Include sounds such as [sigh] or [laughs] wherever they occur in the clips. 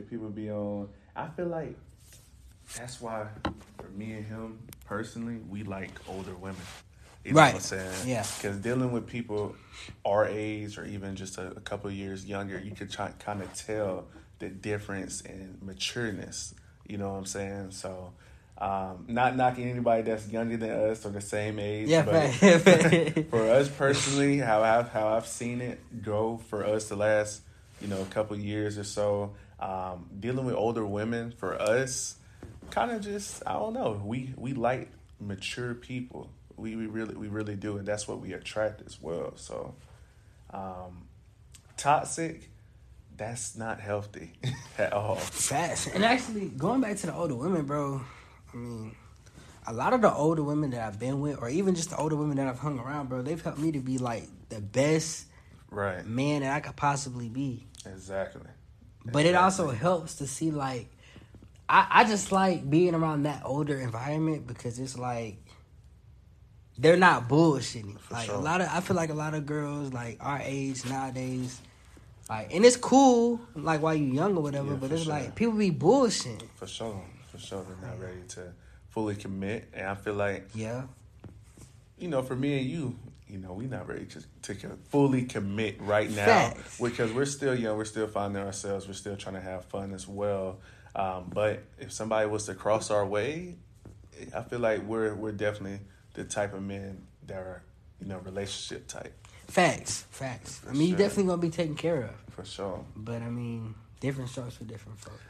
people be on. I feel like that's why for me and him personally, we like older women. You know Right. what I'm saying? Yeah. Because dealing with people our age or even just a, a couple of years younger, you could try, kind of tell the difference in matureness. You know what I'm saying? So, um, not knocking anybody that's younger than us or the same age. Yeah, but [laughs] [laughs] for us personally, how I've how I've seen it go for us the last you know a couple years or so, um, dealing with older women for us, kind of just I don't know. We we like mature people. We we really we really do, and that's what we attract as well. So, um, toxic, that's not healthy [laughs] at all. Fast. And actually, going back to the older women, bro, I mean, a lot of the older women that I've been with, or even just the older women that I've hung around, bro, they've helped me to be like the best Right. man that I could possibly be. Exactly. But it also helps to see like I, I just like being around that older environment because it's like they're not bullshitting. Like sure. a lot of I feel like a lot of girls like our age nowadays, like and it's cool like while you young or whatever, Yeah, but it's sure. like people be bullshitting. For sure. For sure, they're not ready to fully commit, and I feel like Yeah. you know, for me and you, you know, we're not ready to, to fully commit right now Facts. because we're still young. We're still finding ourselves. We're still trying to have fun as well. Um, but if somebody was to cross our way, I feel like we're we're definitely the type of men that are, you know, relationship type Facts. Facts. I mean you sure. definitely gonna be taken care of. for sure. But I mean, different strokes for different folks.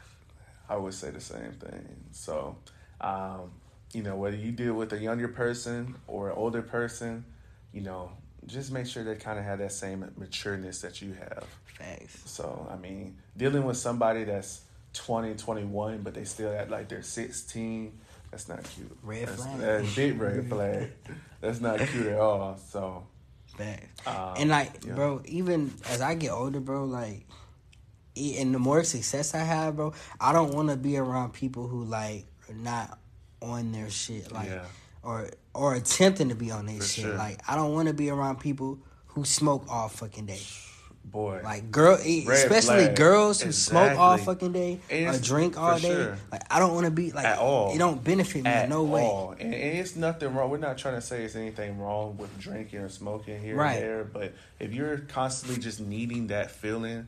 I would say the same thing. So, um, you know, whether you deal with a younger person or an older person, you know, just make sure they kind of have that same matureness that you have. Thanks. So, I mean, dealing with somebody that's 20, 21, but they still act like they're 16, that's not cute. Red that's, flag. That's big red flag. That's not cute at all. So, Facts. um, and like, yeah. bro, even as I get older, bro, like, and the more success I have, bro, I don't want to be around people who like are not on their shit, like, Yeah. Or or attempting to be on For shit. sure. Like, I don't want to be around people who smoke all fucking day. boy. Like girl, Red especially flag. girls who smoke all fucking day And or drink all day. sure. Like I don't want to be like At all. It don't benefit me at in no way. And, and it's nothing wrong. We're not trying to say it's anything wrong with drinking or smoking here Right. and there. But if you're constantly just needing that feeling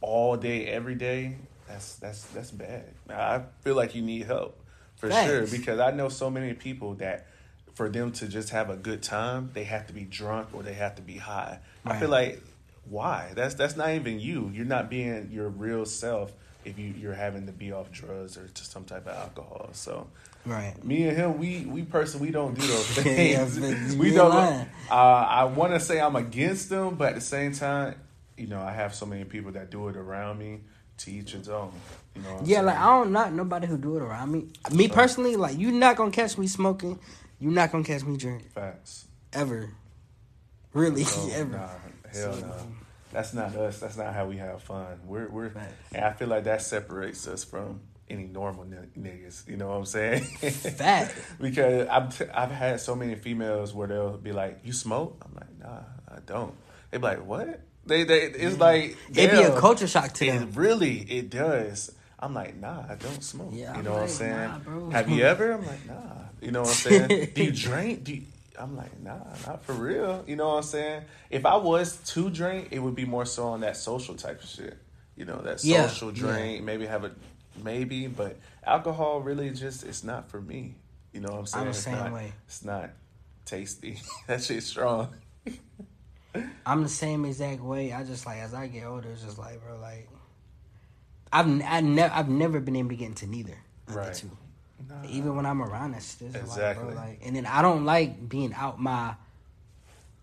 all day, every day, that's that's that's bad. I feel like you need help for Facts. sure because I know so many people that for them to just have a good time, they have to be drunk or they have to be high. I feel like why? That's that's not even you. You're not being your real self if you you're having to be off drugs or to some type of alcohol. So Right. me and him, we we personally we don't do those [laughs] things. but [laughs] we don't. lying. Uh, I want to say I'm against them, but at the same time, you know, I have so many people that do it around me. To each its own. You know. Yeah, saying? like I don't not nobody who do it around me. Me personally, like you not gonna catch me smoking. You not gonna catch me drinking facts. ever. Really, So, [laughs] ever. Nah, hell So- no. That's not us. That's not how we have fun. We're we're, Facts. and I feel like that separates us from any normal n- niggas. You know what I'm saying? Fact. [laughs] because I've t- I've had so many females where they'll be like, "You smoke?" I'm like, "Nah, I don't." They be like, "What?" They they it's like It'd be a culture shock to It them. really it does. I'm like, nah, I don't smoke. Yeah, you know what I'm saying? nah. Have you ever? I'm like, nah. You know what I'm saying? Do you [laughs] drink? Do you, I'm like, nah, not for real. You know what I'm saying? If I was to drink, it would be more so on that social type of shit. You know, that Yeah, social drink, maybe have a maybe, but alcohol really just it's not for me. You know what I'm saying? I'm the It's same not- way. It's not tasty. [laughs] that shit's strong. I'm the same exact way. I just like as I get older, it's just like bro, like I've I never I've never been able to get into neither of Right. the two. Nah. Even when I'm around, it's just like Exactly. bro, like and then I don't like being out my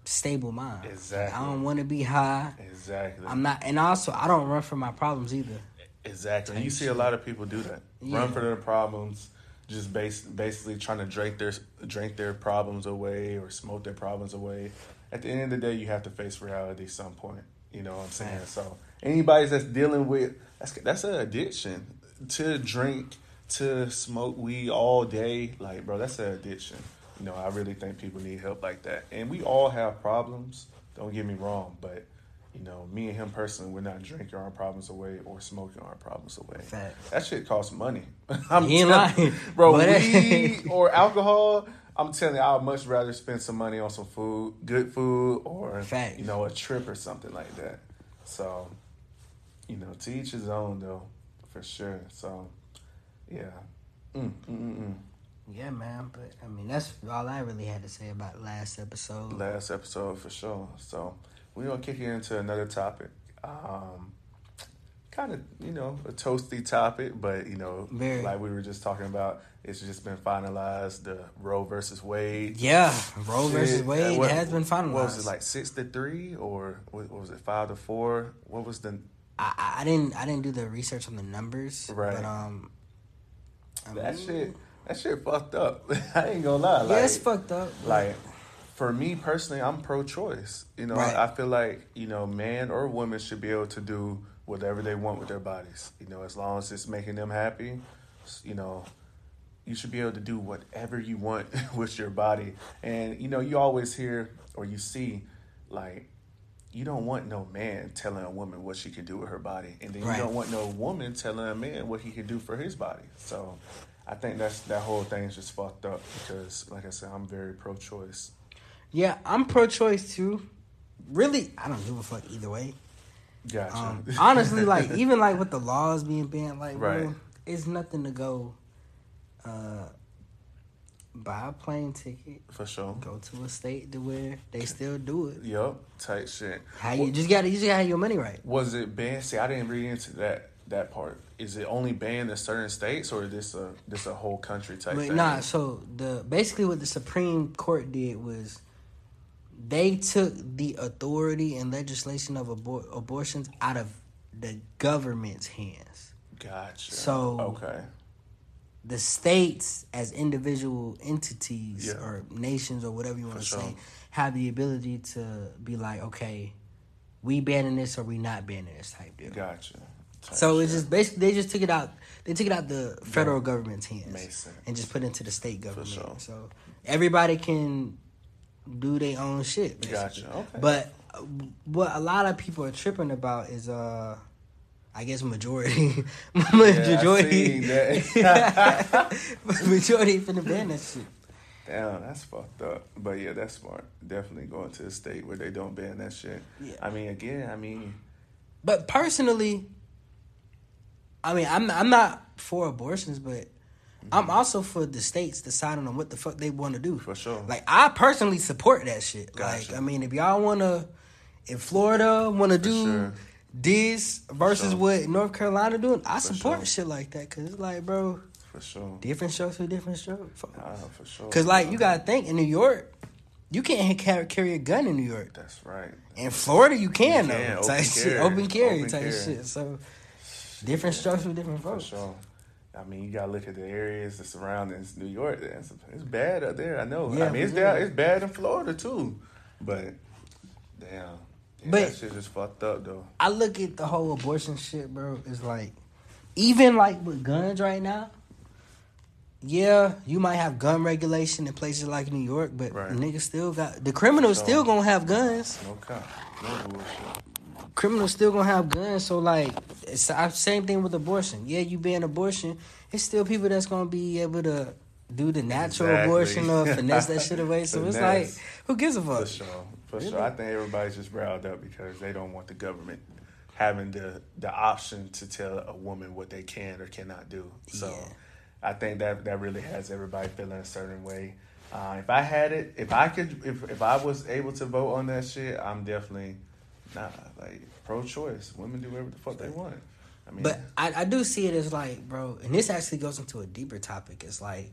stable mind. Like, Exactly. I don't want to be high. Exactly. I'm not, and also I don't run from my problems either. Exactly. type You see a lot of people do that. Yeah. Run for their problems, just base, basically trying to drink their drink their problems away or smoke their problems away. At the end of the day, you have to face reality some point. You know what I'm saying? So anybody that's dealing with that's that's an addiction to drink to smoke weed all day. Like, bro, that's an addiction. You know, I really think people need help like that. And we all have problems. Don't get me wrong, but you know, me and him personally, we're not drinking our problems away or smoking our problems away. Fact. That shit costs money. [laughs] I'm He ain't lying. bro. But- [laughs] weed or alcohol. I'm telling you, I'd much rather spend some money on some food, good food, or Facts. you know, a trip or something like that. So, you know, to each his own, though, for sure. So, yeah. Mm, mm, mm, mm. Yeah, man. But I mean, that's all I really had to say about last episode. last episode for sure. So we're gonna kick you into another topic. Um, kind of, you know, a toasty topic, but you know, Very. like we were just talking about, it's just been finalized. The Roe versus Wade. Yeah, Roe Shit, versus Wade what- has been finalized. What was it like, six to three, or what, was it, five to four? What was the I, I- didn't I didn't do the research on the numbers, Right. But um, I that mean, shit? That shit fucked up. [laughs] I ain't gonna lie. Yeah, it's fucked up. like for me personally i'm pro-choice you know Right. i feel like you know man or woman should be able to do whatever they want with their bodies you know as long as it's making them happy you know you should be able to do whatever you want [laughs] with your body and you know you always hear or you see like you don't want no man telling a woman what she can do with her body and then Right. you don't want no woman telling a man what he can do for his body so i think that's that whole thing is just fucked up because like i said i'm very pro-choice yeah, I'm pro-choice too. Really, I don't give a fuck either way. Gotcha. Um, [laughs] honestly, like even like with the laws being banned, like Right. bro, it's nothing to go. Uh, buy a plane ticket, For sure. go to a state to where they still do it. Yup. Tight shit. How you just gotta you just gotta have your money right. Was it banned? See, I didn't read into that that part. Is it only banned in certain states, or is this a this a whole country type But thing? nah, so the basically what the Supreme Court did was they took the authority and legislation of abor- abortions out of the government's hands. Gotcha. So- okay. The states, as individual entities Yeah. or nations or whatever you want to sure. say, have the ability to be like, okay, we banning this or we not banning this type deal. Gotcha. Type So it's just basically they just took it out. They took it out the federal government's hands and just put it into the state government. sure. So everybody can do their own shit. Basically. Gotcha. Okay. But uh, what a lot of people are tripping about is, uh, I guess majority, [laughs] majority, [laughs] majority finna ban that shit. Damn, that's fucked up. But yeah, that's smart. Definitely going to a state where they don't ban that shit. Yeah. I mean, again, I mean, But personally, I mean, I'm I'm not for abortions, but I'm also for the states deciding on what the fuck they want to do. For sure. Like I personally support that shit. Gotcha. Like I mean, if y'all want to, if Florida want to do sure. this versus sure. what North Carolina doing, I For support sure. shit like that. Cause it's like, bro, for sure. different strokes for different strokes. Nah, for sure. Cause like you gotta think in New York, you can't carry, a gun in New York. That's right. In Florida, you can You though. can, [laughs] type open shit, carry. open carry Open type carry. shit. So different strokes for different For folks. sure. I mean, you gotta look at the areas, the surroundings. New York, it's, it's bad up there. I know. Yeah, I mean, it's bad. It's bad in Florida too. But damn, yeah, But- that shit just fucked up though. I look at the whole abortion shit, bro. It's like, even like with guns right now. Yeah, you might have gun regulation in places like New York, but Right. niggas still got the criminals So- still gonna have guns. No cap, no bullshit. Criminals still gonna have guns. So like, it's the same thing with abortion. Yeah, you ban abortion, it's still people that's gonna be able to do the natural Exactly. abortion or [laughs] finesse that shit away. So it's like, who gives a fuck? For sure, for Really? sure. I think everybody's just riled up because they don't want the government having the the option to tell a woman what they can or cannot do. So Yeah. I think that that really has everybody feeling a certain way. Uh, if I had it, if I could, if if I was able to vote on that shit, I'm definitely not like pro-choice. Women do whatever the fuck they want. I mean, But I, I do see it as like, bro, and this actually goes into a deeper topic. It's like,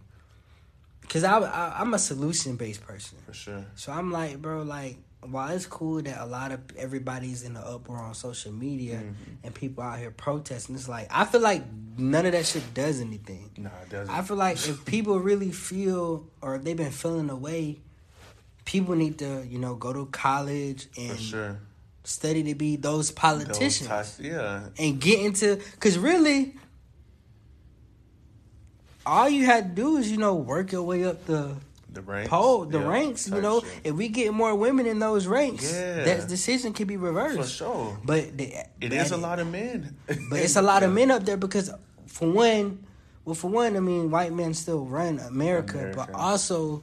cause I, I I'm a solution based person, for sure, so I'm like, bro, like while it's cool that a lot of everybody's in the uproar on social media Mm-hmm. and people out here protesting, it's like I feel like none of that shit does anything. nah, it doesn't. I feel like if people really feel or if they've been feeling away, people need to you know go to college for and sure. Study to be those Those politicians types- yeah, and get into because really all you had to do is you know work your way up the the ranks, pole, the yeah, ranks. You know, shit. if we get more women in those ranks, Yeah. that decision can be reversed. for sure. But the, It a lot of men, [laughs] But it's a lot of men up there because, for one, well, for one, I mean, white men still run America, but also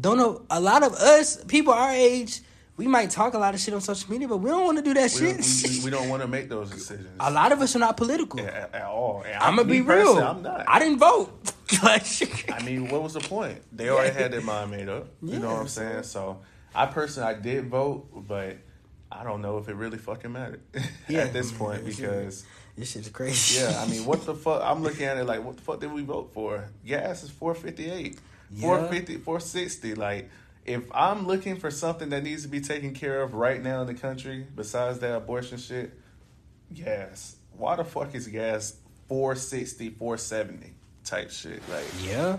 don't know a lot of us people our age. We might talk a lot of shit on social media, but we don't want to do that We, don't- shit. we, we don't want to make those [laughs] decisions a lot of us are not political. at, at all. And I'm gonna be real. I'm not. I didn't vote. [laughs] Like. I mean, what was the point? They already had their mind made up. You know what I'm saying? So, I personally, I did vote, but I don't know if it really fucking mattered [laughs] Yeah. at this point because, this shit's crazy. yeah, I mean, what the fuck? I'm looking at it like, what the fuck did we vote for? Gas is 458, Yeah. 450, 460. Like, if I'm looking for something that needs to be taken care of right now in the country, besides that abortion shit, gas. Why the fuck is gas 460, 470 type shit? Like, yeah.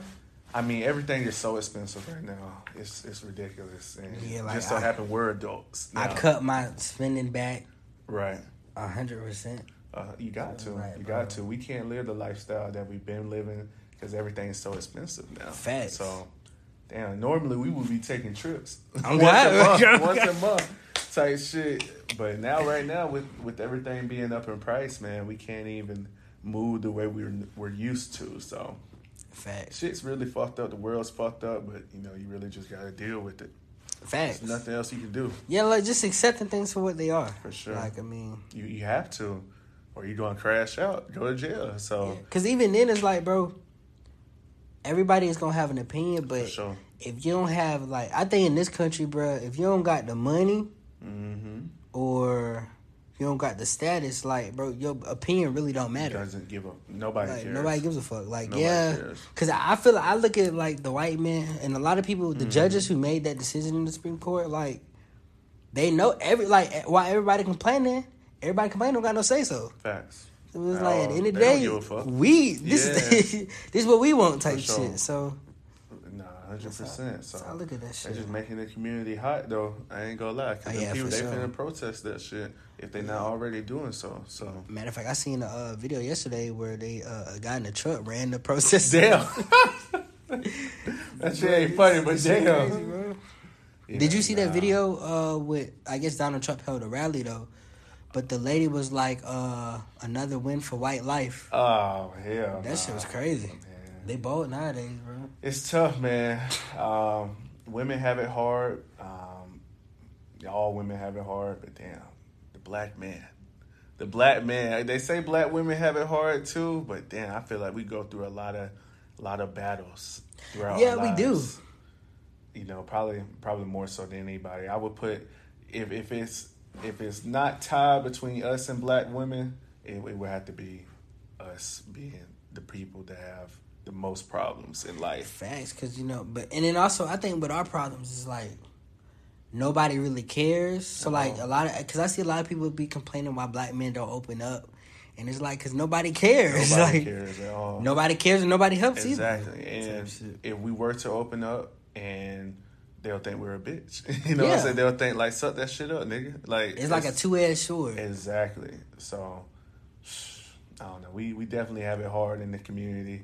I mean, everything is so expensive right now. It's it's ridiculous, and Yeah, like just so I- happen we're adults. I cut my spending back right. a hundred percent. Uh, you got to, Right, you bro. got to. We can't live the lifestyle that we've been living because everything is so expensive now. Facts. So, damn. Normally we would be taking trips I'm [laughs] once a month, [laughs] once a month type shit. But now, right now, with with everything being up in price, man, we can't even move the way we're we're used to. So. Facts. Shit's really fucked up. The world's fucked up, but you know you really just gotta deal with it. Facts. There's nothing else you can do. Yeah, like just accepting things for what they are. For sure. Like I mean, You you have to, or you're gonna crash out, go to jail. So because even then it's like, bro, everybody is gonna have an opinion, but sure. if you don't have like, I think in this country, bro, if you don't got the money Mm-hmm. or you don't got the status, like, bro, your opinion really don't matter. Doesn't give a nobody Like cares. nobody gives a fuck. Like Nobody yeah, because I feel like I look at like the white man and a lot of people, Mm-hmm. the judges who made that decision in the Supreme Court, like they know every like why everybody complaining. Everybody complaining don't got no say so. Facts. It was like at the end of the day, give a fuck. we this is [laughs] this is what we want type sure. shit. So Nah, hundred percent. So I look at that shit. they shit. just making the community hot though. I ain't gonna lie, 'cause Oh, the yeah, people they sure. finna protest that shit if they not already doing so. So Matter of fact, I seen a uh, video yesterday where they uh, a guy in the truck ran the [laughs] protest. damn. [laughs] that shit ain't funny, but damn. crazy. Yeah, Did you see that video uh, with I guess Donald Trump held a rally though, but the lady was like uh, another win for white life. Oh hell. That shit was crazy. Man. They bold nowadays, bro. It's tough, man. Um, women have it hard. Um, all women have it hard, but damn, the black man, the black man. They say black women have it hard too, but damn, I feel like we go through a lot of, a lot of battles throughout. Yeah, we do. You know, probably, probably more so than anybody. I would put if if it's if it's not tied between us and black women, it, it would have to be us being the people that have the most problems in life. Facts, cause you know, but and then also I think with our problems is like nobody really cares. So like a lot of, cause I see a lot of people be complaining why black men don't open up, and it's like cause nobody cares. Nobody [laughs] like cares at all. nobody cares and nobody helps exactly. either. And if we were to open up and they'll think we're a bitch. [laughs] you know what I'm saying? They'll think like suck that shit up, nigga. Like It's like a two edged sword. Exactly. So I don't know. We we definitely have it hard in the community.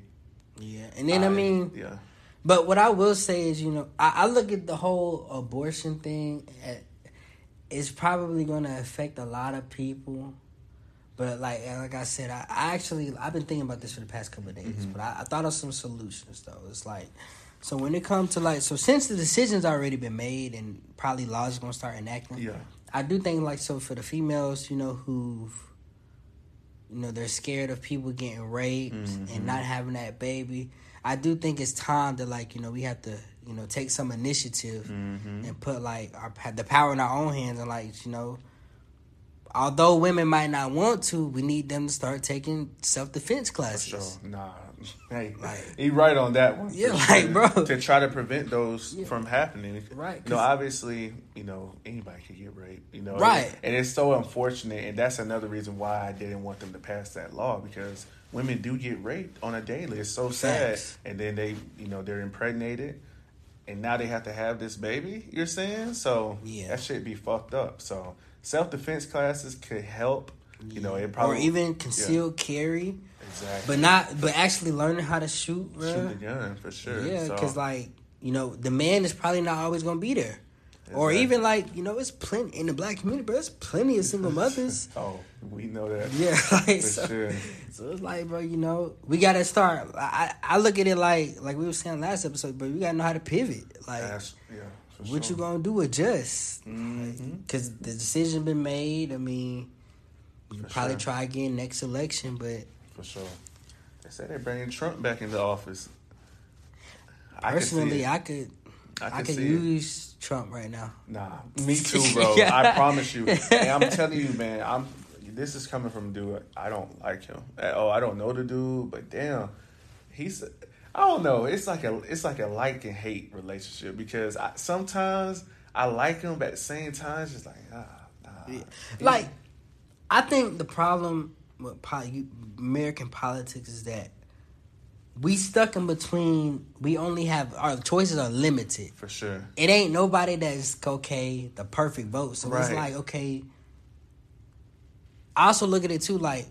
Yeah, and then I, mean, yeah. but what I will say is, you know, I, I look at the whole abortion thing. At, it's probably going to affect a lot of people. But like like I said, I, I actually I've been thinking about this for the past couple of days. Mm-hmm. But I, I thought of some solutions though. It's like so when it comes to like so since the decision's already been made and probably laws are gonna start enacting. Yeah. I do think like so for the females, you know, who you know, they're scared of people getting raped Mm-hmm. and not having that baby. I do think it's time to like, you know, we have to, you know, take some initiative Mm-hmm. and put like our the power in our own hands and like, you know, although women might not want to, we need them to start taking self defense classes. sure. Nah. Hey, Like- he right on that one. Yeah, like, bro. To try to prevent those Yeah. from happening. Right, No, 'cause- obviously, you know, anybody could get raped. You know, Right. And it's so unfortunate, and that's another reason why I didn't want them to pass that law because women do get raped on a daily. It's so sad. And then they, you know, they're impregnated, and now they have to have this baby. You're saying so? Yeah. that should be fucked up. So self defense classes could help. You know, it probably or even concealed carry, exactly. but not, but actually learning how to shoot, bro. shoot the gun for sure. Yeah, So, because like you know, the man is probably not always gonna be there. Or even like, you know, it's plenty in the black community, but there's plenty of single [laughs] mothers. Oh, we know that. Yeah, [laughs] like For so, sure. so it's like, bro, you know, we gotta start. I I look at it like like we were saying last episode, but we gotta know how to pivot. Like, That's, yeah, what sure. you gonna do? Adjust, because mm-hmm. the decision been made. I mean, you For probably sure. try again next election, but For sure. They said they're bringing Trump back into office. I personally. I could I I, can could see it. use Trump right now. Nah, [laughs] me too, bro. [laughs] Yeah. I promise you. And I'm telling you, [laughs] man. I'm. This is coming from dude. I don't like him at all. I don't know the dude, but damn, he's. I don't know. It's like a. It's like a like and hate relationship because I, sometimes I like him, but at the same time, it's just like ah, nah. Like, I think the problem poli- American politics is that we stuck in between. We only have our choices are limited. for sure. It ain't nobody that's okay the perfect vote. So it's like okay. I also look at it too like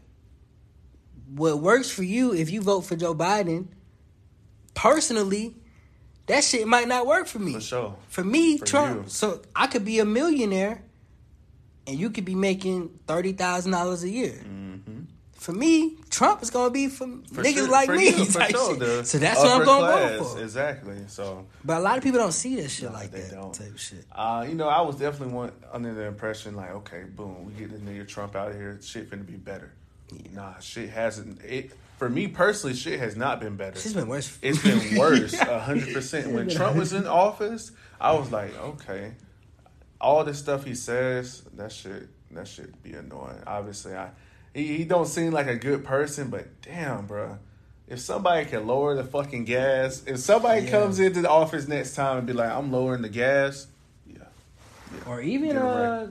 what works for you if you vote for Joe Biden. Personally, that shit might not work for me. For sure. For me, For Trump. you. So I could be a millionaire, and you could be making thirty thousand dollars a year. Mm-hmm. For me, Trump is gonna be for, For niggas sure, like for me. you, [laughs] for sure, So that's what I'm gonna class, vote for. Exactly. So, But a lot of people don't see this shit No, like they that don't. type of shit. uh, you know, I was definitely one under the impression like, okay, boom, we get this nigga Trump out of here, shit finna be better. Nah, shit hasn't. It for me personally, shit has not been better. Shit's been worse. It's been [laughs] worse, a hundred percent. When [laughs] Trump was in office, I was like, okay, all this stuff he says, that shit, that shit be annoying. Obviously, I he, he don't seem like a good person, but damn, bro. If somebody can lower the fucking gas, if somebody Yeah. comes into the office next time and be like, I'm lowering the gas, yeah, Or even uh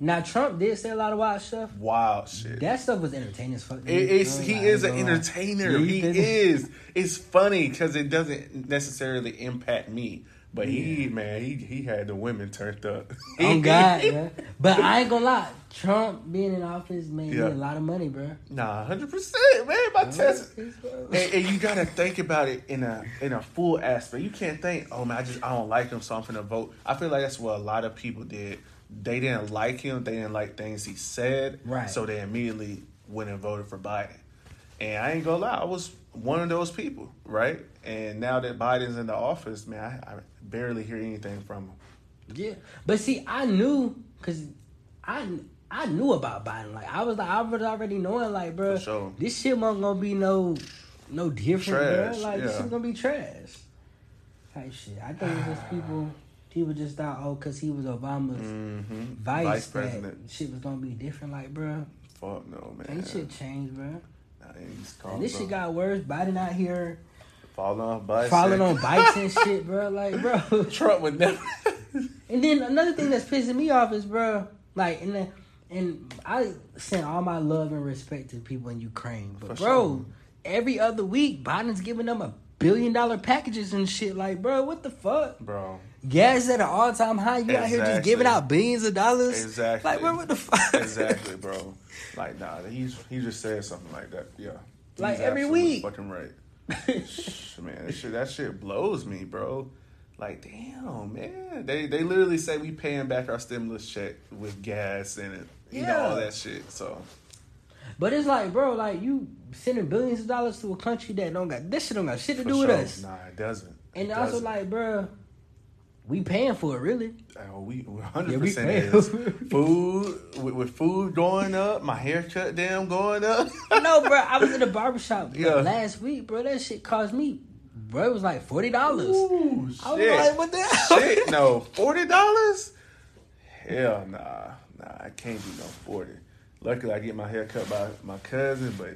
now Trump did say a lot of wild stuff. wild shit. That stuff was entertaining as fuck. It, it's he is an entertainer. Yeah, he is. It's funny because it doesn't necessarily impact me, but he man, he he had the women turned up. [laughs] Oh [laughs] God. But I ain't gonna lie. Trump being in office made Yeah. me a lot of money, bro. Nah, hundred percent, man. My test. And, and you gotta think about it in a in a full aspect. You can't think, oh man, I just I don't like him, so I'm gonna vote. I feel like that's what a lot of people did. They didn't like him. They didn't like things he said. Right. So they immediately went and voted for Biden. And I ain't gonna lie, I was one of those people, right? And now that Biden's in the office, man, I, I barely hear anything from him. Yeah, but see, I knew because I I knew about Biden. Like I was like I was already knowing like, bro, sure. this shit wasn't gonna be no no different, Trash, bro. Like this yeah. shit gonna be trash. Type shit. I think it's just [sighs] people. People just thought, oh, cause he was Obama's Mm-hmm. vice, Vice president. shit was gonna be different. Like, bro, Fuck no, man. ain't shit changed, bro. Nah, he's calm, And this bro. shit got worse. Biden out here falling off bikes. falling on [laughs] bikes and shit, bro. Like, bro. Trump would never. [laughs] And then another thing that's pissing me off is, bro, like, and the, and I send all my love and respect to people in Ukraine, but For bro, sure. every other week Biden's giving them a billion dollar packages and shit. Like, bro, what the fuck? Bro, Gas at an all time high. You out here just giving out billions of dollars. Exactly. Like, bro, what the fuck? exactly, bro. [laughs] Like, nah, he's he just said something like that. Yeah, Like, every week. Fucking right. [laughs] Man, that shit, that shit blows me, bro. Like, damn, man. They they literally say we paying back our stimulus check with gas and it, you know all that shit. So But it's like, bro, like you sending billions of dollars to a country that don't got this shit don't got shit to for do with us. Nah, it doesn't. And It also doesn't. like, bro, we paying for it, really. Oh, we hundred we percent is [laughs] food with, with food going up, my haircut damn going up. no, bro, I was in the [laughs] barbershop like, Yeah. last week, bro. That shit cost me, bro. It was like forty dollars. I was shit. like, what the hell? Shit, no, forty dollars? Hell nah, nah, I can't do no forty. Luckily, I get my hair cut by my cousin, but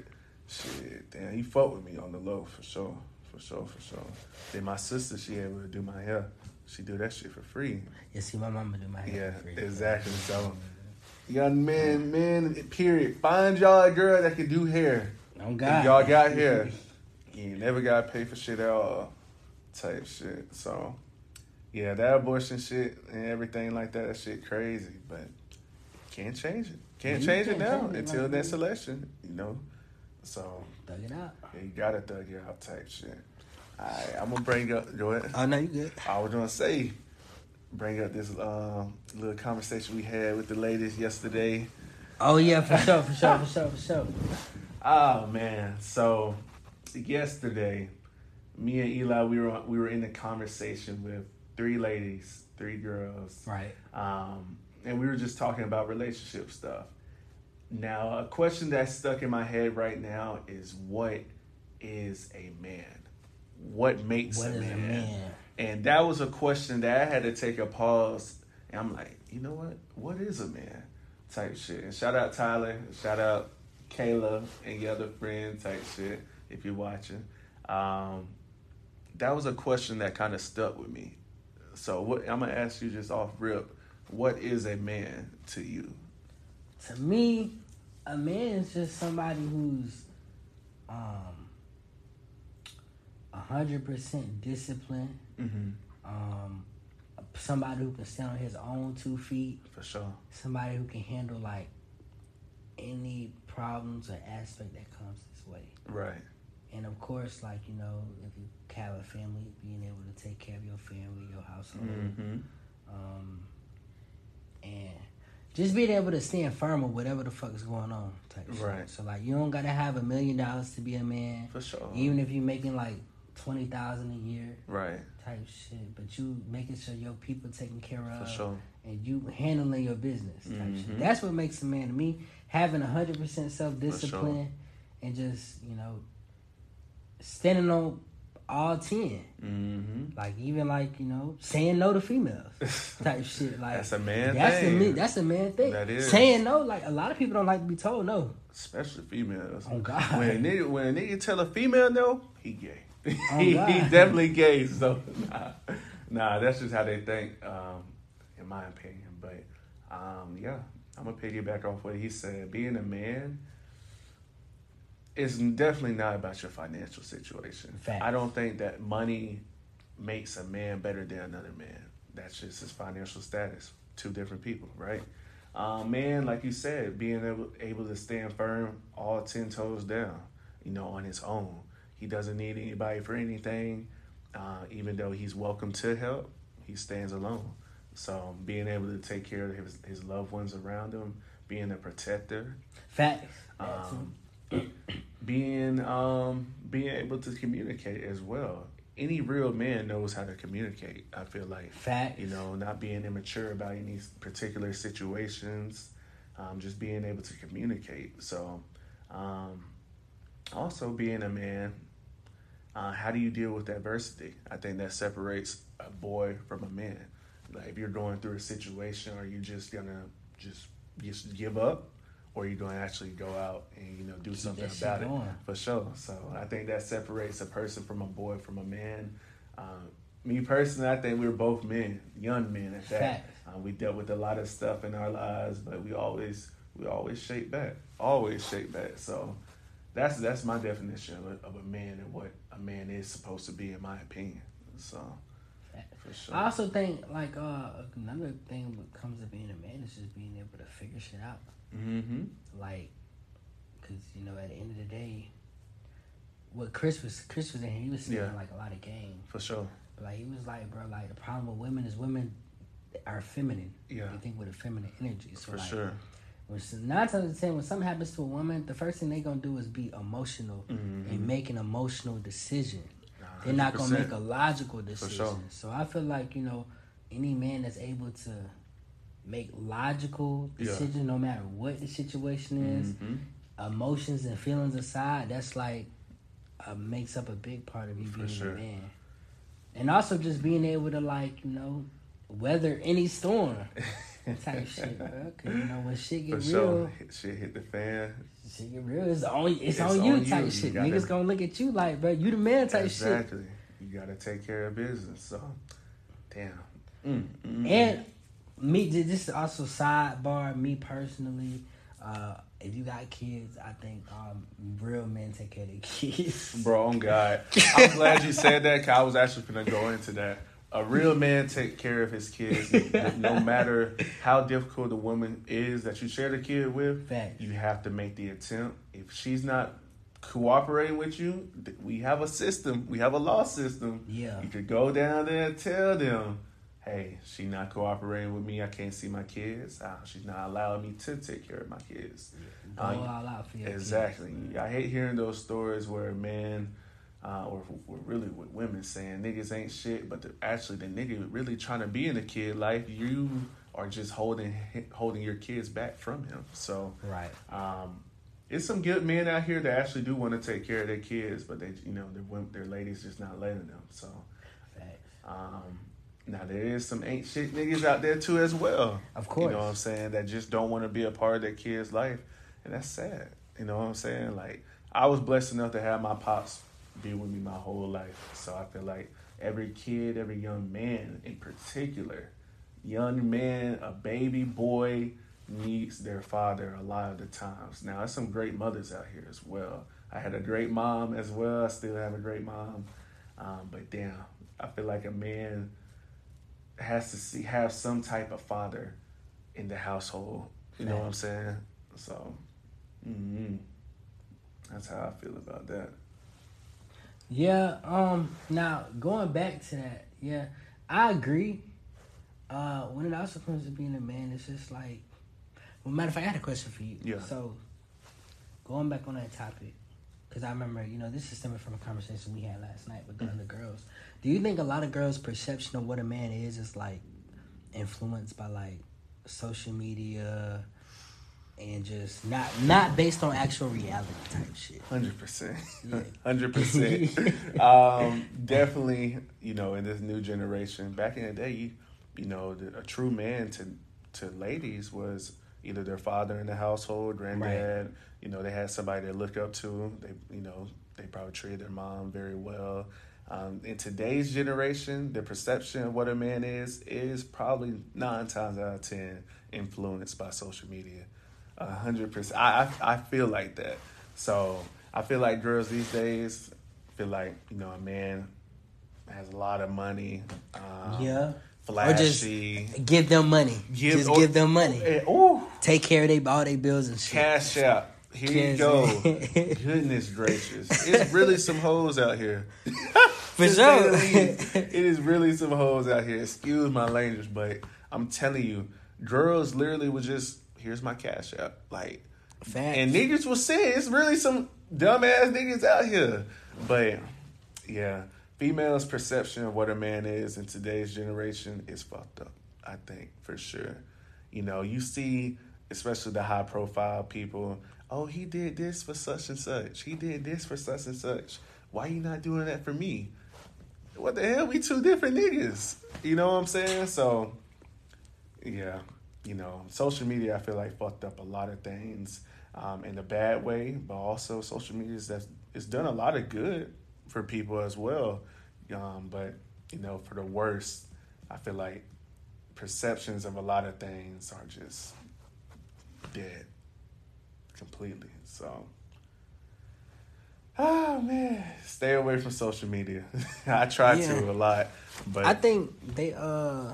shit, damn, he fought with me on the low for sure, for sure, for sure. Then my sister, she able to do my hair. She do that shit for free. Yeah, see, my mama do my hair. Yeah, free. exactly. So, young men, men, period. Find y'all a girl that can do hair. Oh God, y'all got hair, [laughs] you never gotta pay for shit at all. Type shit. So, yeah, that abortion shit and everything like that, that shit crazy. But can't change it. Can't You change can't it now change it until like next that. election. You know. So Thug it out. yeah, you gotta thug it out type shit. right, I'm gonna bring up. Go ahead. Oh no, you good? I was gonna say, bring up this um, little conversation we had with the ladies yesterday. Oh yeah, for sure, for sure, for sure, for sure. Oh man, so yesterday, me and Eli, we were we were in a conversation with three ladies, three girls, Right. um, and we were just talking about relationship stuff. Now, a question that's stuck in my head right now is what is a man? What makes What a, is a man? man? And that was a question that I had to take a pause. And I'm like, you know what? What is a man? Type shit. And shout out Tyler. Shout out Kayla and your other friend type shit if you're watching. Um, that was a question that kind of stuck with me. So what I'm gonna ask you just off rip, what is a man to you? To me, a man is just somebody who's um a hundred percent disciplined. Mm-hmm. Um, somebody who can stand on his own two feet. For sure. Somebody who can handle like any problems or aspect that comes his way. Right. And of course, like you know, if you have a family, being able to take care of your family, your household, Mm-hmm. um, and just being able to stand firm with whatever the fuck is going on. Type shit. Right. So like, you don't gotta have a million dollars to be a man. For sure. Even if you're making like twenty thousand a year, right. type shit. But you making sure your people taken care For of, sure. and you handling your business. Type shit. Mhm. That's what makes a man to me. Having hundred percent self discipline, and just you know, standing on all ten. Mm-hmm. Like even like you know saying no to females [laughs] type shit. Like That's a man That's thing. a me. That's a man thing. That is. saying no. Like a lot of people don't like to be told no. Especially females. Oh, God. When a nigga when a nigga tell a female no, he gay. Oh, [laughs] he, he definitely gay. So [laughs] nah, nah, that's just how they think, um, in my opinion. But um, yeah, I'm gonna piggyback off what he said. Being a man is definitely not about your financial situation. Facts. I don't think that money makes a man better than another man. That's just his financial status. Two different people, right? Um, man, like you said, being able, able to stand firm, all ten toes down, you know, on his own. He doesn't need anybody for anything. Uh, even though he's welcome to help, he stands alone. So being able to take care of his, his loved ones around him, being a protector, Facts. um, being um, being able to communicate as well. Any real man knows how to communicate. I feel like Facts. you know, not being immature about any particular situations, um, just being able to communicate. So, um, also being a man, uh, how do you deal with adversity? I think that separates a boy from a man. Like if you're going through a situation, are you just gonna just just give up, or are you gonna actually go out and you know do something about it? going. For sure. So I think that separates a person from a boy from a man. Um, me personally, I think we we're both men, young men at that. Uh, we dealt with a lot of stuff in our lives, but we always we always shape back, always shape back. So that's that's my definition of a, of a man and what a man is supposed to be, in my opinion. So sure. I also think like uh another thing that comes to being a man is just being able to figure shit out. mm-hmm. Like, cause you know at the end of the day, what Chris was Chris was in here, he was saying Yeah. like a lot of game. For sure. But like he was like, bro, like the problem with women is women are feminine. Yeah. They think with a feminine energy. So For like, sure. When nine times out of ten, when something happens to a woman, the first thing they gonna do is be emotional Mhm. and make an emotional decision. Nah, They're not gonna make a logical decision. sure. So I feel like you know, any man that's able to make logical Yeah. decisions, no matter what the situation is, Mhm. emotions and feelings aside, that's like uh, makes up a big part of you being sure. a man. And also just being able to like you know weather any storm [laughs] type shit, bro. 'Cause, you know when shit For get real, sure. Hit- Shit hit the fan. shit get real. It's on it's, It's on you on type you. shit. You gotta- Niggas gonna look at you like, bro, you the man type shit. exactly. You gotta take care of business. So, damn. Mm, mm, mm. And me, this is also sidebar. Me personally, uh, if you got kids, I think um, real men take care of their [laughs] kids. Bro, on God. [laughs] I'm glad you said that because I was actually going to go into that. A real man take care of his kids [laughs] no matter how difficult the woman is that you share the kid with. Facts. You have to make the attempt. If she's not cooperating with you, we have a system. We have a law system. Yeah. You could go down there and tell them, hey, she not cooperating with me. I can't see my kids. Uh, she's not allowing me to take care of my kids. Go Uh, all out for your Exactly. kids. I hate hearing those stories where a man, uh, or, or really with women saying niggas ain't shit, but the, actually the nigga really trying to be in the kid life. You are just holding holding your kids back from him. So Right. um, it's some good men out here that actually do want to take care of their kids, but they you know their their ladies just not letting them. So um, now there is some ain't shit niggas out there too as well. Of course, You know what I'm saying? That just don't want to be a part of their kid's life. And that's sad. You know what I'm saying? Like I was blessed enough to have my pops be with me my whole life. So I feel like every kid, every young man in particular, young man, a baby boy needs their father a lot of the times. Now there's some great mothers out here as well. I had a great mom as well. I still have a great mom. Um, but damn, I feel like a man has to see have some type of father in the household. You know what I'm saying? So, mm that's how I feel about that. Yeah. Um. Now going back to that, yeah, I agree. Uh, when it also comes to being a man, it's just like. Well, matter of fact, I had a question for you. Yeah. So, going back on that topic, because I remember, you know, this is stemming from a conversation we had last night with the other girls. Do you think a lot of girls' perception of what a man is is like influenced by like social media and just not not based on actual reality type shit? Hundred percent, [laughs] hundred percent. Um, definitely, you know, in this new generation. Back in the day, you, you know, a true man to to ladies was either their father in the household, granddad. You know, they had somebody to look up to. They, you know, they probably treated their mom very well. Um, in today's generation, the perception of what a man is is probably nine times out of ten influenced by social media. A hundred percent. I, I feel like that. So I feel like girls these days feel like you know a man has a lot of money. Um, Yeah. Flashy. Give them money. just or- give them money. Eh, Ooh, Take care of they all their bills and shit. cash out. Here you go. [laughs] Goodness gracious. [laughs] It's really some hoes out here. [laughs] For To say the sure. it is really some hoes out here. Excuse my language, but I'm telling you, girls literally would just here's my cash app. Like Facts. and niggas will say it's really some dumbass niggas out here. But yeah, females' perception of what a man is in today's generation is fucked up. I think for sure. You know, you see, especially the high profile people. Oh, he did this for such and such. He did this for such and such. Why you not doing that for me? What the hell? We two different niggas. You know what I'm saying? So, yeah, you know, social media I feel like fucked up a lot of things um, in a bad way, but also social media is that's it's done a lot of good for people as well. Um, but you know, for the worst, I feel like perceptions of a lot of things are just dead completely. So. Oh man, stay away from social media. [laughs] I try Yeah. to a lot, but I think they uh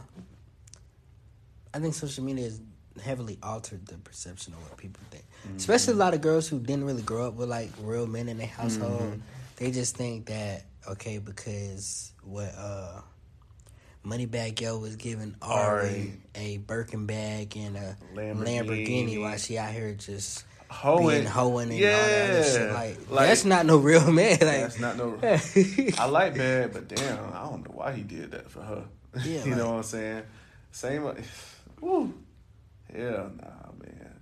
I think social media has heavily altered the perception of what people think. Mm-hmm. Especially a lot of girls who didn't really grow up with like real men in their household. Mm-hmm. They just think that okay, because what uh Moneybagg Yo was giving Ari a Birkin bag and a Lamborghini. Lamborghini, while she out here just hoeing, being hoeing and all that other shit. Like, Like, that's not no real man. Like that's not no. [laughs] I like bad, but damn, I don't know why he did that for her. Yeah, [laughs] you like- know what I'm saying? Same. Woo. Hell nah, man.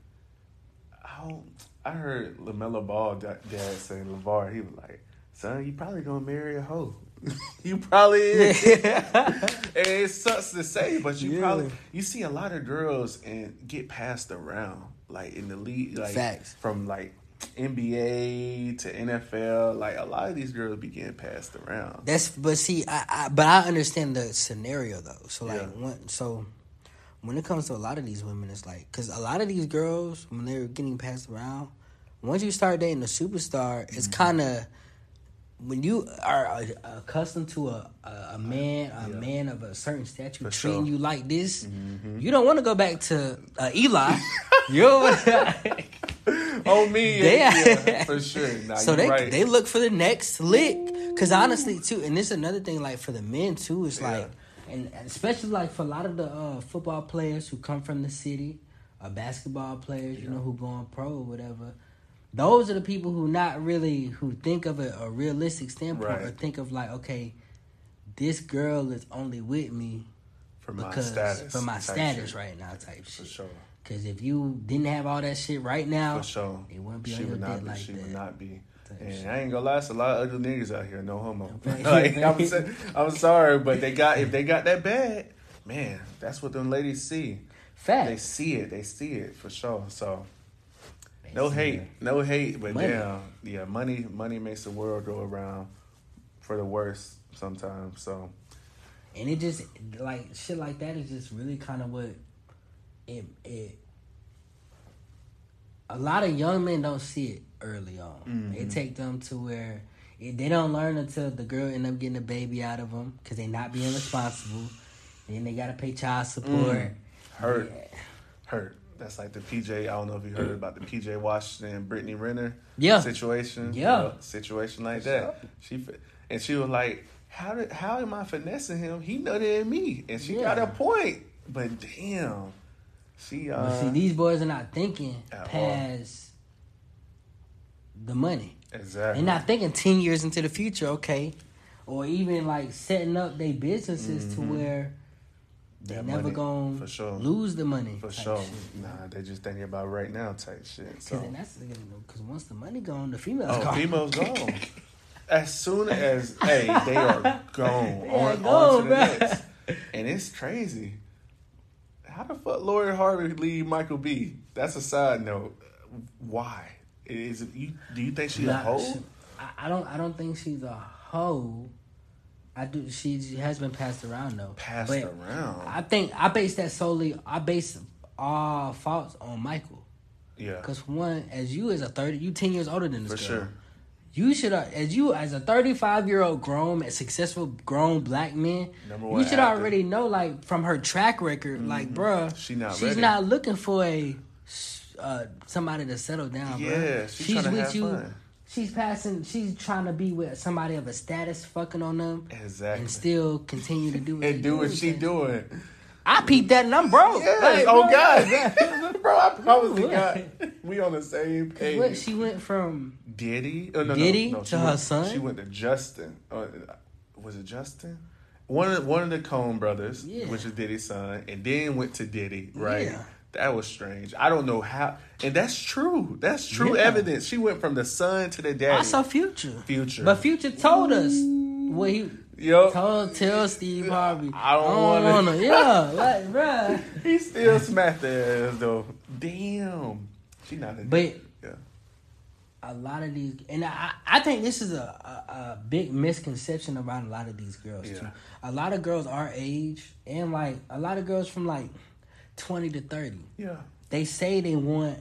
I don't. I heard LaMelo Ball da- dad say LaVar. He was like, "Son, you probably gonna marry a hoe. [laughs] you probably is." [laughs] it sucks to say, but you Yeah. probably you see a lot of girls and get passed around like in the league, like Facts. from like NBA to NFL. Like a lot of these girls be getting passed around. That's but see, I, I but I understand the scenario though. So like, Yeah. when, so when it comes to a lot of these women, it's like because a lot of these girls when they're getting passed around, once you start dating a superstar, it's Mm-hmm. kind of when you are uh, accustomed to a a, a man a Yeah. man of a certain stature For treating sure. Mm-hmm. you like this, you don't want to go back to uh, Eli. [laughs] you don't wanna, [laughs] me. They- yeah, [laughs] for sure. Nah, so they right. they look for the next lick. Cause honestly, too, and this is another thing. Like for the men too, it's like, and especially like for a lot of the uh, football players who come from the city, or basketball players, you know, who go on pro or whatever. Those are the people who not really who think of a, a realistic standpoint or think of like, okay, this girl is only with me for my because status. for my status shit. right now type For shit. sure. Cause if you didn't have all that shit right now, For sure. it wouldn't be she on your would not be. like she that. would not be. And. I ain't gonna lie, it's a lot of ugly niggas out here. No homo. [laughs] [laughs] Like, I'm, I'm sorry, but they got if they got that bad, man, that's what them ladies see. Facts. They see it. They see it for sure. So no hate, no hate, but Money. damn, yeah, money, money makes the world go around for the worst sometimes. So and it just like shit like that is just really kind of what it it. A lot of young men don't see it early on. It mm-hmm. take them to where it, they don't learn until the girl end up getting a baby out of them because they not being responsible. Then they gotta pay child mm. support. hurt, Yeah. hurt. That's like the PJ. I don't know if you heard about the PJ Washington and Brittany Renner Yeah. situation. Yeah. situation like that. She fi- and she was like, "How did how am I finessing him? He nutted at me." And she got a point. But damn, she uh, But see, these boys are not thinking At all. past the money. exactly. They're not thinking ten years into the future, okay, or even like setting up their businesses to where they That never money, gonna for sure. lose the money. for sure. shit. Nah, they just thinking about right now type shit. Cause So that's because once the money gone, the females oh, gone. females [laughs] gone. As soon as hey, they are [laughs] gone. They on, are on to the next. And it's crazy. How the fuck Lori Harvey leave Michael B? That's a side note. Why? Is it you? Do you think she a hoe? she- I, don't. I don't think she's a hoe. I do. She has been passed around though. Passed But around. I think I base that solely. I base all faults on Michael. yeah, Because one, as you as a thirty, you ten years older than this for girl. sure. You should, as you as a thirty five year old grown, successful grown black man, you should actor. already know, like from her track record, like bruh, She not she's ready. not looking for a uh, somebody to settle down. Yeah, bruh. she's tryna with you. fun. She's passing. She's trying to be with somebody of a status, fucking on them, Exactly. and still continue to do what [laughs] And do what she doing. I peeped that and I'm broke. Yes. Like, oh bruh. God, [laughs] bro, I promise to What? God, we on the same page. What she went from Diddy? Oh, no, Diddy no, no. to she her went, son? She went to Justin. Uh, was it Justin? One of the, one of the Combs brothers, Yeah. which is Diddy's son, and then went to Diddy. Right? Yeah. That was strange. I don't know how, and that's true. That's true Yeah. evidence. She went from the son to the dad. I saw Future. Future. But Future told us what he Yo, told tell Steve Harvey. I don't wanna- wanna. [laughs] Yeah, like bruh. he still smacked their ass though. Damn, she not a. But yeah. a lot of these, and I, I think this is a, a, a big misconception around a lot of these girls too. A lot of girls our age, and like a lot of girls from like twenty to thirty, Yeah. they say they want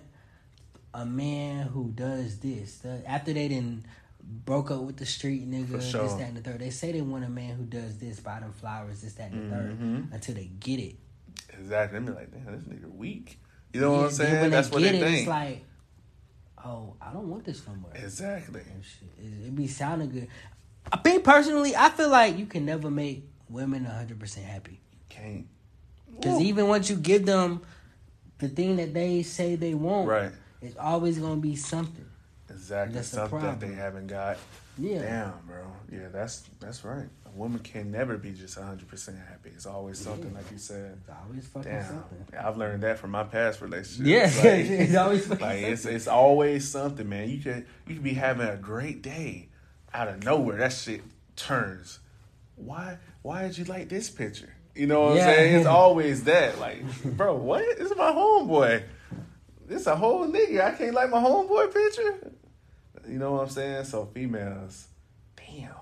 a man who does this. The- After they didn't broke up with the street nigga, For this, that, and the third. They say they want a man who does this, buy them flowers, this, that, and the Mm-hmm. third, until they get it. Exactly. They be like, damn, this nigga weak. You know what I'm saying? when That's what they it, think. It's like, oh, I don't want this no more. exactly. Shit. It, it be sounding good. I think personally, I feel like you can never make women hundred percent happy. Can't. Because even once you give them the thing that they say they want, Right. it's always gonna be something. Exactly. That's Something that they haven't got. Yeah. Damn, bro. Yeah, that's that's right. A woman can never be just hundred percent happy. It's always something, Yeah. like you said. It's always fucking something. I've learned that from my past relationships. Yeah, [laughs] Like- it's always fucking like it's something. it's always something, man. You could you could be having a great day, out of nowhere that shit turns. Why why did you like this picture? You know what Yeah. I'm saying? It's [laughs] always that. Like, bro, what? This is my homeboy. This a whole nigga. I can't like my homeboy picture. You know what I'm saying? So females, damn.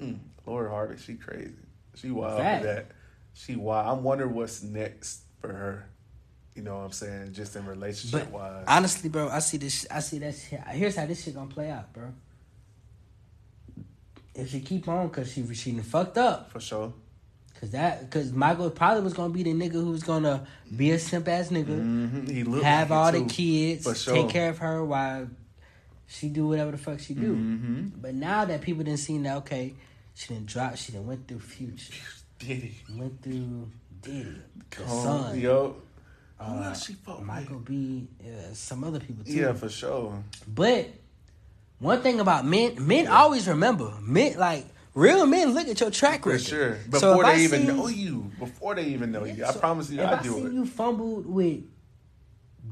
Mm, Lori Harvey, she crazy. She wild Fact. for that. She wild. I'm wondering what's next for her. You know what I'm saying? Just in relationship But wise. honestly, bro, I see this. I see that. Shit. Here's how this shit gonna play out, bro. If she keep on, cause she she fucked up, For sure. Cause that, cause Michael probably was gonna be the nigga who was gonna be a simp ass nigga, Mhm. He looked have like all the kids, sure. take care of her while she do whatever the fuck she do. Mhm. But now that people didn't see that, okay, she didn't drop, she didn't went through Future, Diddy. went through Diddy, the Come on, son, Yo. Who uh, else she fuck Michael? B, uh, some other people too. Yeah, for sure. But one thing about men, men always remember. Men like real men look at your track For record. sure. So Before I they even see- know you. Before they even know you. I so promise you, if I I do see it. you fumbled with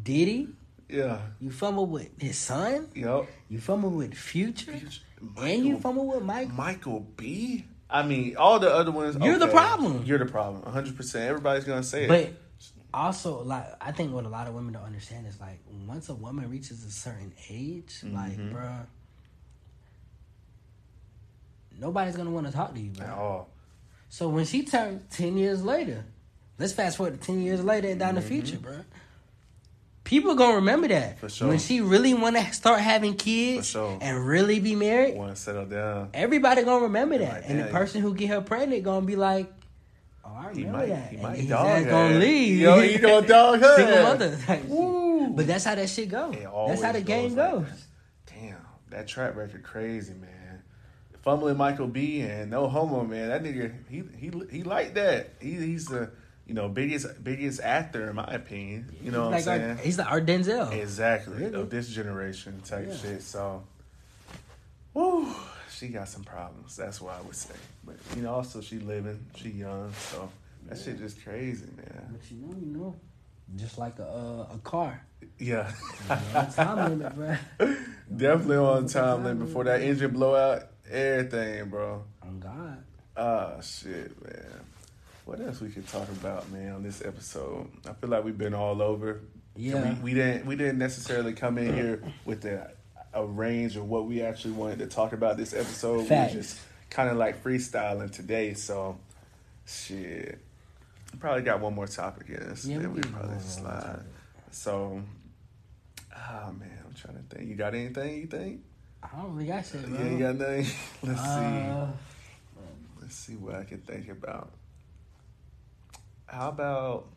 Diddy, Yeah. you fumbled with his son, Yup. you fumbled with Future, Michael, and you fumbled with Mike. Michael B. I mean, all the other ones. You're the problem. You're the problem. 100. percent Everybody's gonna say it. But also, like I think what a lot of women don't understand is like once a woman reaches a certain age, like Mhm. bruh, nobody's gonna want to talk to you, bro. At all. So when she turned ten years later, let's fast forward to ten years later and down the Mhm. future, bro. People gonna remember that For sure. when she really want to start having kids sure. and really be married. Want to settle down? Everybody gonna remember that, Like, and the person who get her pregnant gonna be like, "Oh, I He remember might. that." He and might his dog gonna leave. Yo, he gonna [laughs] dog her. Single mother. [laughs] But that's how that shit go. That's how the game goes. that. Damn, that track record crazy, man. Fumbling Michael B and no homo, man. That nigga, he he he like that. He, he's the you know biggest biggest actor in my opinion. You know what like I'm our, saying? he's the our Denzel. Exactly Really? of this generation type Yeah. shit. So, woo, she got some problems. That's what I would say. But you know, also she living, she young, so that shit just crazy, man. But you know, you know, just like a uh, a car. Yeah, know, time limit, bro. [laughs] definitely on time limit before that engine blow out. Everything, bro. On God. Ah, shit, man. What else we could talk about, man, on this episode? I feel like we've been all over. Yeah. We, we didn't we didn't necessarily come in here with a, a range of what we actually wanted to talk about this episode. Facts. We just kind of like freestyling today, so shit. Probably got one more topic us. Yeah, we we probably slide. So, ah man, I'm trying to think. You got anything? You think? I don't really got shit, bro. You ain't got nothing. [laughs] Let's see. Uh, Let's see what I can think about. How about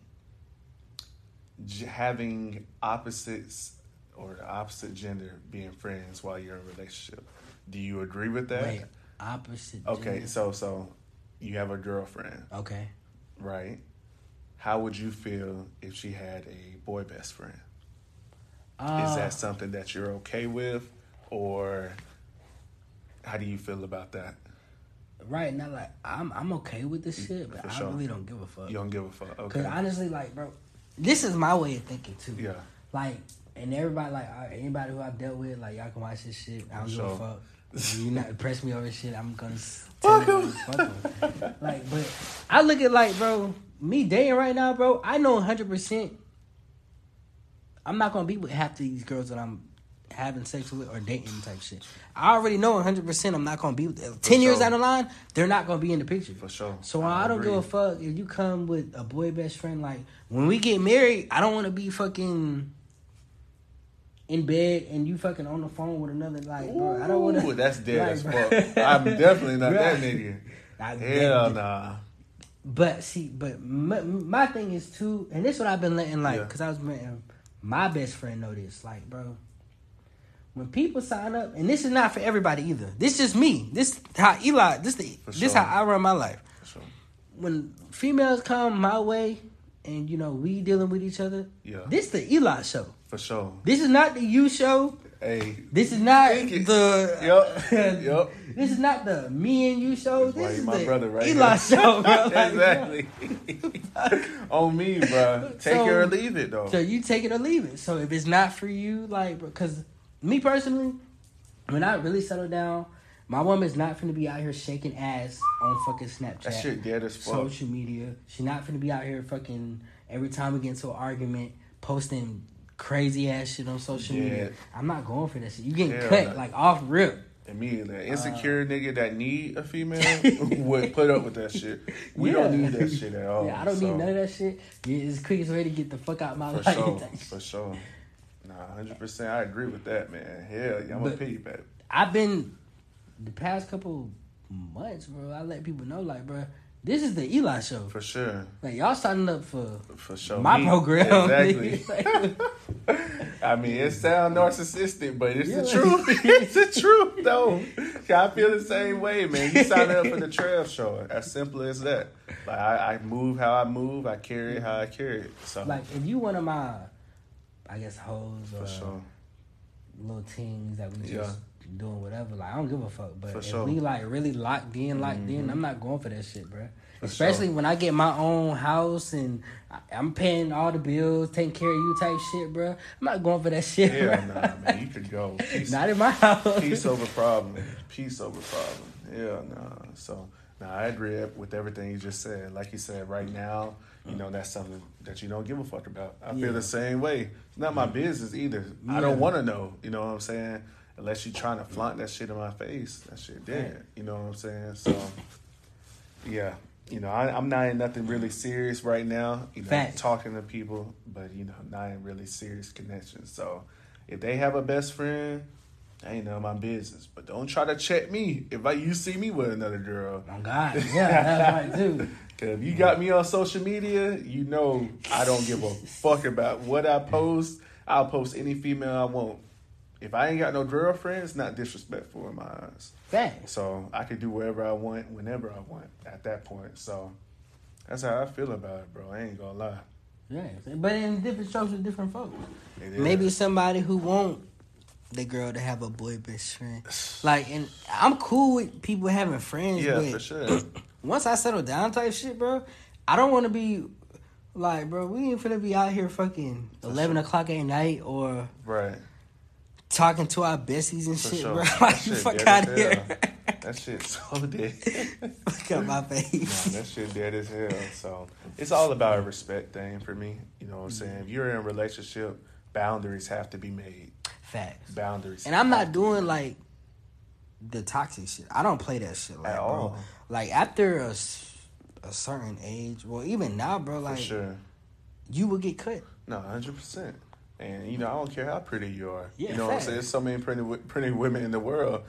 having opposites or the opposite gender being friends while you're in a relationship? Do you agree with that? Wait, opposite. Okay, gender. so so you have a girlfriend, Okay. right? How would you feel if she had a boy best friend? Uh, Is that something that you're okay with, or how do you feel about that? Right now? Like, I'm I'm okay with this shit, but For I sure. really don't give a fuck. You don't give a fuck, Okay. Cause honestly, like, bro, this is my way of thinking too. Yeah, Like, and everybody, like, anybody who I've dealt with, like, y'all can watch this shit. I don't For give a fuck. You not press me over shit, I'm gonna s- [laughs] tell you fuck them. Like, but I look at like, bro, me dating right now, bro. I know 100. percent I'm not gonna be with half of these girls that I'm having sex with or dating type shit. I already know 100. percent I'm not gonna be with. Them. Ten years sure. down the line, they're not gonna be in the picture. for sure. So I, don't agree. give a fuck if you come with a boy best friend. Like when we get married, I don't want to be fucking in bed and you fucking on the phone with another. Like, bro, I don't want to. that's [laughs] dead as fuck. I'm definitely not that [laughs] nigga. I- Hell nah. But see, but my, my thing is too, and this is what I've been letting like, Yeah. cause I was letting my best friend know this. Like, bro, when people sign up, and this is not for everybody either. This is me. This how Eli. This the For this sure. how I run my life. Sure. when females come my way and you know we dealing with each other, Yeah. this the Eli show. For sure. This is not the you show. Hey. This is not the Yup. [laughs] Yup. This is not the me and you show. That's This is my the brother right Eli here. show, bro. [laughs] Like, exactly. [laughs] On me, bro. Take So- it or leave it, though. So you take it or leave it. So if it's not for you, like, because me personally, when I really settle down, my woman's not finna be out here shaking ass on fucking Snapchat. that shit dead as fuck. social media. She not finna be out here fucking every time we get into an argument posting crazy ass shit on social Yeah. media. I'm not going for that shit. You getting cut no. like off rip. Immediately. An Uh, insecure nigga that need a female [laughs] would put up with that shit. We don't need that shit at all. [laughs] yeah, I don't so, need none of that shit. Yeah, it's the quickest way to get the fuck out of my For life. sure. [laughs] For sure. Nah, 100%. I agree with that, man. Hell yeah. I'm a But- piggyback. I've been the past couple months, bro. I let people know, like, bro, This is the Eli show. For sure. Like y'all signing up for For sure. my Me- program. Exactly. [laughs] I mean, it sounds narcissistic, but it's the truth. [laughs] [laughs] it's the truth, though. I feel the same way, man. You sign up for the Trev show. As simple as that. Like I, I move how I move. I carry it how I carry it. So like if you one of my, I guess hoes or sure. little teams that we just Yeah. doing whatever. Like I don't give a fuck. But For if sure. we like really locked in, locked in, mm-hmm. I'm not going for that shit, bro. For Especially sure. when I get my own house and I'm paying all the bills, taking care of you type shit, bro. I'm not going for that shit, Yeah, bro. nah, man. You could go. [laughs] Peace, Not in my house. peace over problem. Peace over problem. Yeah, nah. So, nah, I agree with everything you just said. Like you said, right now, you know, that's something that you don't give a fuck about. I Yeah. feel the same way. It's not my business either. I don't want to know. You know what I'm saying? Unless you're trying to flaunt that shit in my face. That shit dead. You know what I'm saying? So, yeah. You know, I, I'm not in nothing really serious right now. You know, talking to people, but you know, not in really serious connections. So, if they have a best friend, that ain't none of my business. But don't try to check me if I you see me with another girl. Oh God, yeah, that's right too. If you mm-hmm. got me on social media, you know I don't give a [laughs] fuck about what I post. I'll post any female I want. If I ain't got no girlfriend, it's not disrespectful in my eyes. Dang. So I can do whatever I want, whenever I want at that point. So that's how I feel about it, bro. I ain't gonna lie. Yeah, but in different strokes with different folks. Maybe somebody who want the girl to have a boy best friend. [sighs] Like, and I'm cool with people having friends, Yeah, but for sure. Once I settle down type shit, bro, I don't want to be like, bro, we ain't finna be out here fucking eleven o'clock at night or Right. talking to our besties and For shit, sure. bro. [laughs] Like, you shit fuck out of here. That shit's so [laughs] dead. fuck out my Nah, face. that shit dead as hell. So it's all about a respect thing for me. You know what I'm mm-hmm. saying? If you're in a relationship, boundaries have to be made. Facts. Boundaries. And I'm not doing like the toxic shit. I don't play that shit like, At bro. Like after a, a certain age, well, even now, bro, like for sure. you will get cut. No, hundred percent. And you know, I don't care how pretty you are. Yeah, you know what I'm saying? There's so many pretty, pretty women in the world.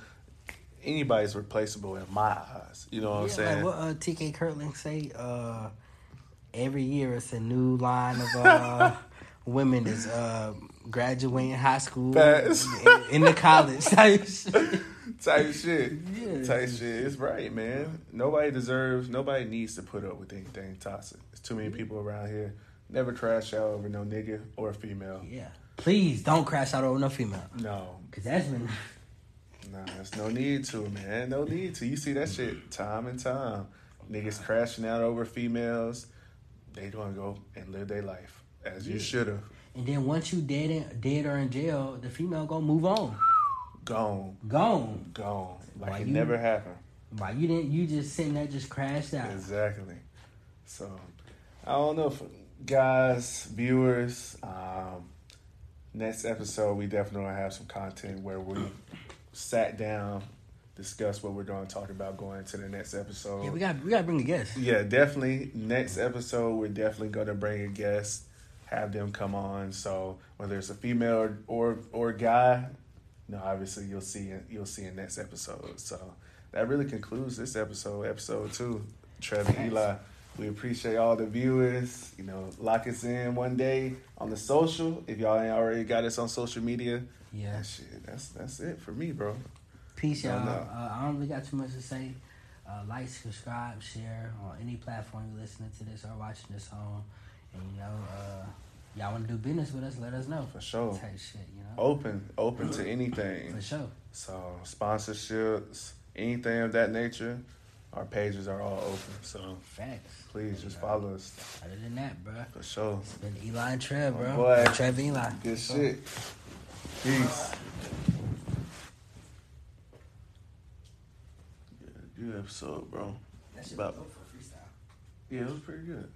Anybody's replaceable in my eyes. You know what I'm saying? Like what uh, TK Kirkland say? Uh, every year it's a new line of uh, [laughs] women that's uh, graduating high school in, in the college [laughs] [laughs] type shit. Yeah. Type shit. It's right, man. Nobody deserves, nobody needs to put up with anything toxic. There's too many people around here. Never crash out over no nigga or female. Yeah. Please don't crash out over no female. No. Cause that's been Nah, there's no need to, man. No need to. You see that shit time and time. Niggas crashing out over females. They gonna go and live their life as you should have. and then once you dead in, dead or in jail, the female gonna move on. Gone, Gone. gone. Like Why it you- never happened. Why you didn't you just sitting there just crashed out. Exactly. So I don't know if guys, viewers, um, next episode we definitely gonna have some content where we sat down, discuss what we're gonna talk about going to the next episode. Yeah, we got we gotta bring a guest. Yeah, definitely. Next episode, we're definitely going to bring a guest, have them come on. So whether it's a female or or, or guy, no, obviously you'll see it. You'll see in next episode. So that really concludes this episode, episode two. Trevor Eli, we appreciate all the viewers. You know, lock us in one day on the social. If y'all ain't already got us on social media, Yeah. that shit, that's that's it for me, bro. Peace, y'all. Uh, I don't really got too much to say. Uh, like, subscribe, share on any platform you're listening to this or watching this on. And you know, uh, y'all want to do business with us? Let us know. For sure. Type shit, you know. Open, open to anything. For sure. So sponsorships, anything of that nature, our pages are all open. So Facts. please just follow us Other than that, bro, for sure. it's been Eli and Trev, bro. Boy. Trev and Eli. Good shit. Peace. Yeah, good episode, bro. That shit About- was dope for freestyle. Yeah, it was pretty good.